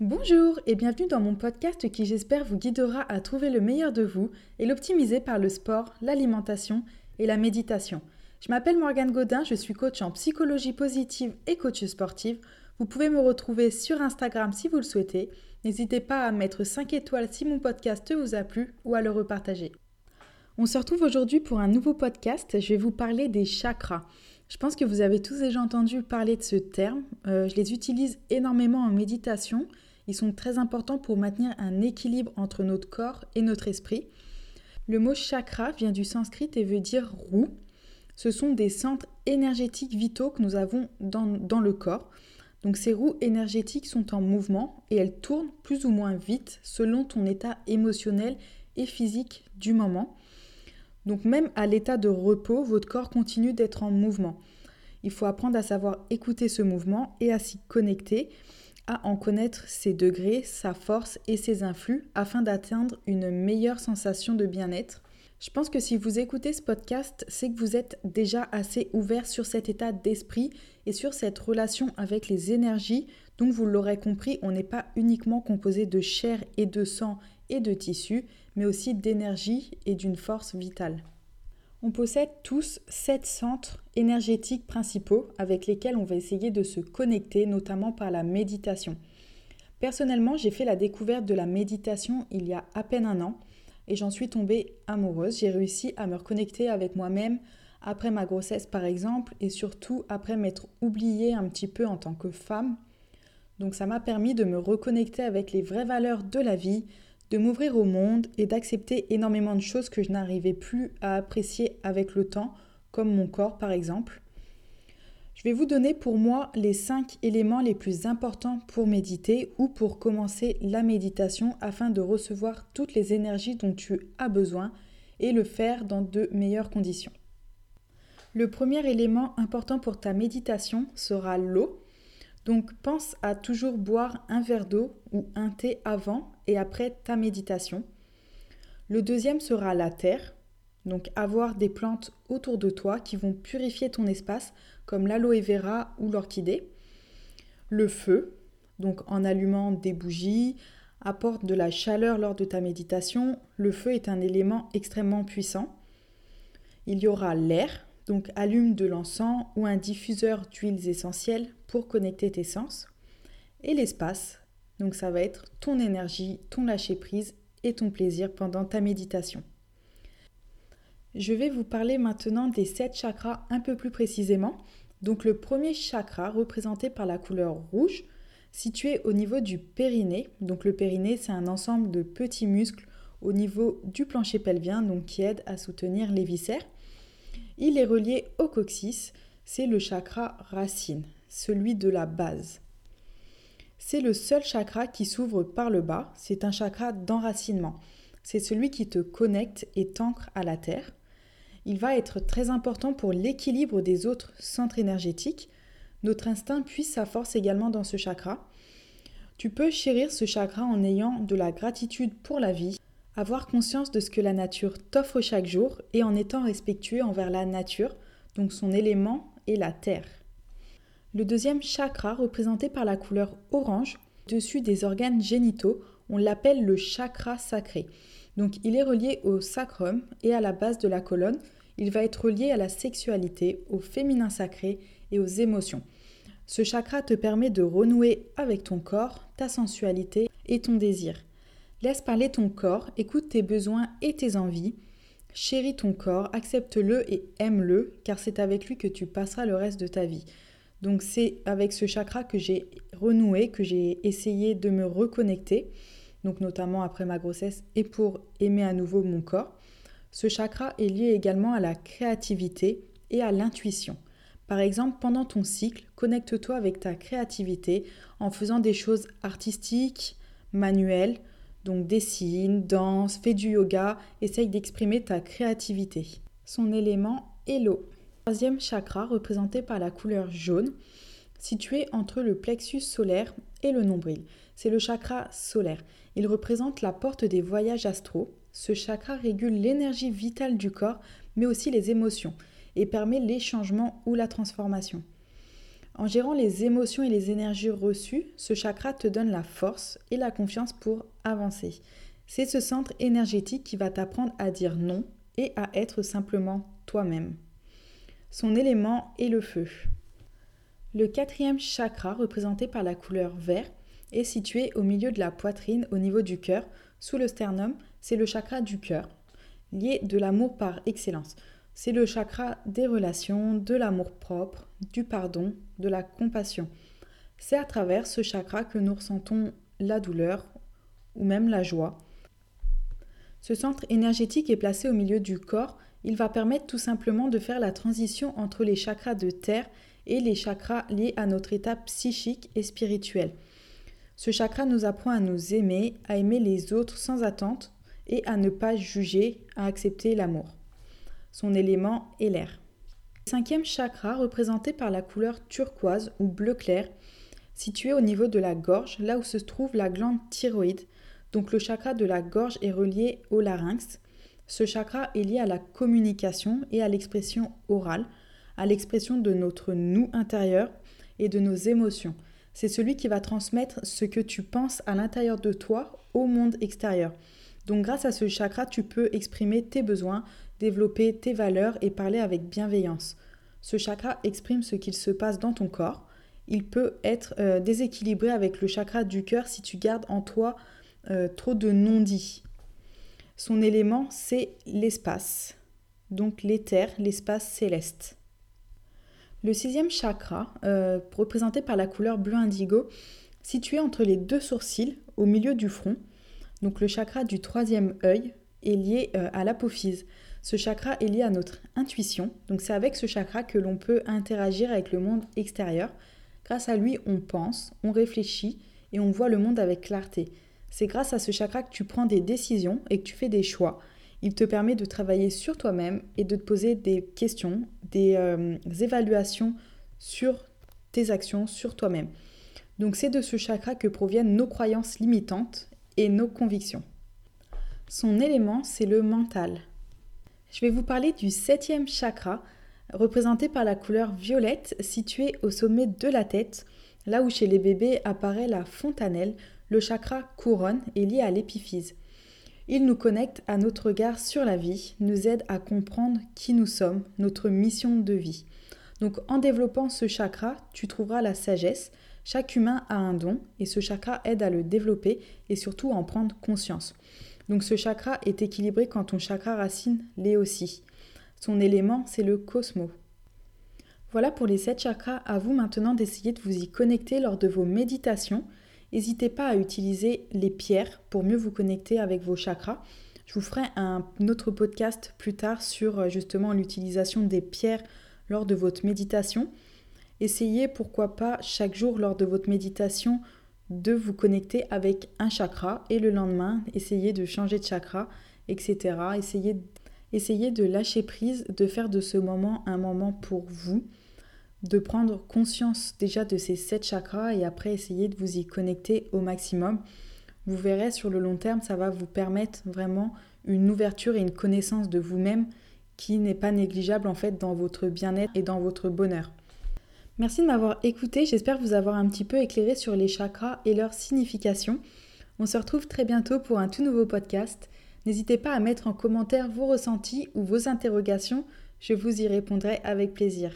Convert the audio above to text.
Bonjour et bienvenue dans mon podcast qui j'espère vous guidera à trouver le meilleur de vous et l'optimiser par le sport, l'alimentation et la méditation. Je m'appelle Morgane Godin, je suis coach en psychologie positive et coach sportive. Vous pouvez me retrouver sur Instagram si vous le souhaitez. N'hésitez pas à mettre 5 étoiles si mon podcast vous a plu ou à le repartager. On se retrouve aujourd'hui pour un nouveau podcast. Je vais vous parler des chakras. Je pense que vous avez tous déjà entendu parler de ce terme. Euh, je les utilise énormément en méditation ils sont très importants pour maintenir un équilibre entre notre corps et notre esprit. Le mot chakra vient du sanskrit et veut dire roue. Ce sont des centres énergétiques vitaux que nous avons dans, dans le corps. Donc ces roues énergétiques sont en mouvement et elles tournent plus ou moins vite selon ton état émotionnel et physique du moment. Donc même à l'état de repos, votre corps continue d'être en mouvement. Il faut apprendre à savoir écouter ce mouvement et à s'y connecter en connaître ses degrés, sa force et ses influx afin d'atteindre une meilleure sensation de bien-être. Je pense que si vous écoutez ce podcast, c'est que vous êtes déjà assez ouvert sur cet état d'esprit et sur cette relation avec les énergies. Donc vous l'aurez compris, on n'est pas uniquement composé de chair et de sang et de tissu, mais aussi d'énergie et d'une force vitale. On possède tous sept centres énergétiques principaux avec lesquels on va essayer de se connecter, notamment par la méditation. Personnellement, j'ai fait la découverte de la méditation il y a à peine un an et j'en suis tombée amoureuse. J'ai réussi à me reconnecter avec moi-même après ma grossesse par exemple et surtout après m'être oubliée un petit peu en tant que femme. Donc ça m'a permis de me reconnecter avec les vraies valeurs de la vie, de m'ouvrir au monde et d'accepter énormément de choses que je n'arrivais plus à apprécier avec le temps, comme mon corps par exemple. Je vais vous donner pour moi les 5 éléments les plus importants pour méditer ou pour commencer la méditation afin de recevoir toutes les énergies dont tu as besoin et le faire dans de meilleures conditions. Le premier élément important pour ta méditation sera l'eau. Donc pense à toujours boire un verre d'eau ou un thé avant et après ta méditation. Le deuxième sera la terre, donc avoir des plantes autour de toi qui vont purifier ton espace comme l'aloe vera ou l'orchidée. Le feu, donc en allumant des bougies, apporte de la chaleur lors de ta méditation. Le feu est un élément extrêmement puissant. Il y aura l'air, donc allume de l'encens ou un diffuseur d'huiles essentielles pour connecter tes sens. Et l'espace, donc ça va être ton énergie, ton lâcher-prise et ton plaisir pendant ta méditation. Je vais vous parler maintenant des sept chakras un peu plus précisément. Donc le premier chakra représenté par la couleur rouge, situé au niveau du périnée. Donc le périnée, c'est un ensemble de petits muscles au niveau du plancher pelvien, donc qui aide à soutenir les viscères. Il est relié au coccyx, c'est le chakra racine, celui de la base. C'est le seul chakra qui s'ouvre par le bas, c'est un chakra d'enracinement. C'est celui qui te connecte et t'ancre à la terre. Il va être très important pour l'équilibre des autres centres énergétiques. Notre instinct puise sa force également dans ce chakra. Tu peux chérir ce chakra en ayant de la gratitude pour la vie, avoir conscience de ce que la nature t'offre chaque jour et en étant respectueux envers la nature, donc son élément est la terre. Le deuxième chakra, représenté par la couleur orange, dessus des organes génitaux, on l'appelle le chakra sacré. Donc il est relié au sacrum et à la base de la colonne. Il va être relié à la sexualité, au féminin sacré et aux émotions. Ce chakra te permet de renouer avec ton corps, ta sensualité et ton désir. Laisse parler ton corps, écoute tes besoins et tes envies. Chéris ton corps, accepte-le et aime-le, car c'est avec lui que tu passeras le reste de ta vie. Donc c'est avec ce chakra que j'ai renoué, que j'ai essayé de me reconnecter, donc notamment après ma grossesse et pour aimer à nouveau mon corps. Ce chakra est lié également à la créativité et à l'intuition. Par exemple, pendant ton cycle, connecte-toi avec ta créativité en faisant des choses artistiques, manuelles, donc dessine, danse, fais du yoga, essaye d'exprimer ta créativité. Son élément est l'eau. Troisième chakra représenté par la couleur jaune, situé entre le plexus solaire et le nombril. C'est le chakra solaire. Il représente la porte des voyages astraux. Ce chakra régule l'énergie vitale du corps, mais aussi les émotions, et permet les changements ou la transformation. En gérant les émotions et les énergies reçues, ce chakra te donne la force et la confiance pour avancer. C'est ce centre énergétique qui va t'apprendre à dire non et à être simplement toi-même. Son élément est le feu. Le quatrième chakra, représenté par la couleur vert, est situé au milieu de la poitrine, au niveau du cœur, sous le sternum. C'est le chakra du cœur, lié de l'amour par excellence. C'est le chakra des relations, de l'amour propre, du pardon, de la compassion. C'est à travers ce chakra que nous ressentons la douleur ou même la joie. Ce centre énergétique est placé au milieu du corps. Il va permettre tout simplement de faire la transition entre les chakras de terre et les chakras liés à notre état psychique et spirituel. Ce chakra nous apprend à nous aimer, à aimer les autres sans attente et à ne pas juger, à accepter l'amour. Son élément est l'air. Cinquième chakra, représenté par la couleur turquoise ou bleu clair, situé au niveau de la gorge, là où se trouve la glande thyroïde. Donc le chakra de la gorge est relié au larynx. Ce chakra est lié à la communication et à l'expression orale, à l'expression de notre nous intérieur et de nos émotions. C'est celui qui va transmettre ce que tu penses à l'intérieur de toi au monde extérieur. Donc grâce à ce chakra, tu peux exprimer tes besoins, développer tes valeurs et parler avec bienveillance. Ce chakra exprime ce qu'il se passe dans ton corps. Il peut être euh, déséquilibré avec le chakra du cœur si tu gardes en toi euh, trop de non-dits. Son élément, c'est l'espace, donc l'éther, l'espace céleste. Le sixième chakra, euh, représenté par la couleur bleu indigo, situé entre les deux sourcils, au milieu du front, donc le chakra du troisième œil, est lié euh, à l'apophyse. Ce chakra est lié à notre intuition, donc c'est avec ce chakra que l'on peut interagir avec le monde extérieur. Grâce à lui, on pense, on réfléchit et on voit le monde avec clarté. C'est grâce à ce chakra que tu prends des décisions et que tu fais des choix. Il te permet de travailler sur toi-même et de te poser des questions, des, euh, évaluations sur tes actions, sur toi-même. Donc c'est de ce chakra que proviennent nos croyances limitantes nos convictions. Son élément, c'est le mental. Je vais vous parler du septième chakra, représenté par la couleur violette, situé au sommet de la tête, là où chez les bébés apparaît la fontanelle, le chakra couronne est lié à l'épiphyse. Il nous connecte à notre regard sur la vie, nous aide à comprendre qui nous sommes, notre mission de vie. Donc en développant ce chakra, tu trouveras la sagesse. Chaque humain a un don et ce chakra aide à le développer et surtout à en prendre conscience. Donc ce chakra est équilibré quand ton chakra racine l'est aussi. Son élément, c'est le cosmos. Voilà pour les 7 chakras. À vous maintenant d'essayer de vous y connecter lors de vos méditations. N'hésitez pas à utiliser les pierres pour mieux vous connecter avec vos chakras. Je vous ferai un autre podcast plus tard sur euh, justement l'utilisation des pierres lors de votre méditation. Essayez pourquoi pas chaque jour lors de votre méditation de vous connecter avec un chakra et le lendemain essayez de changer de chakra, etc. Essayez, essayez de lâcher prise, de faire de ce moment un moment pour vous de prendre conscience déjà de ces sept chakras et après essayer de vous y connecter au maximum. Vous verrez sur le long terme, ça va vous permettre vraiment une ouverture et une connaissance de vous-même qui n'est pas négligeable en fait dans votre bien-être et dans votre bonheur. Merci de m'avoir écouté, j'espère vous avoir un petit peu éclairé sur les chakras et leur signification. On se retrouve très bientôt pour un tout nouveau podcast. N'hésitez pas à mettre en commentaire vos ressentis ou vos interrogations, je vous y répondrai avec plaisir.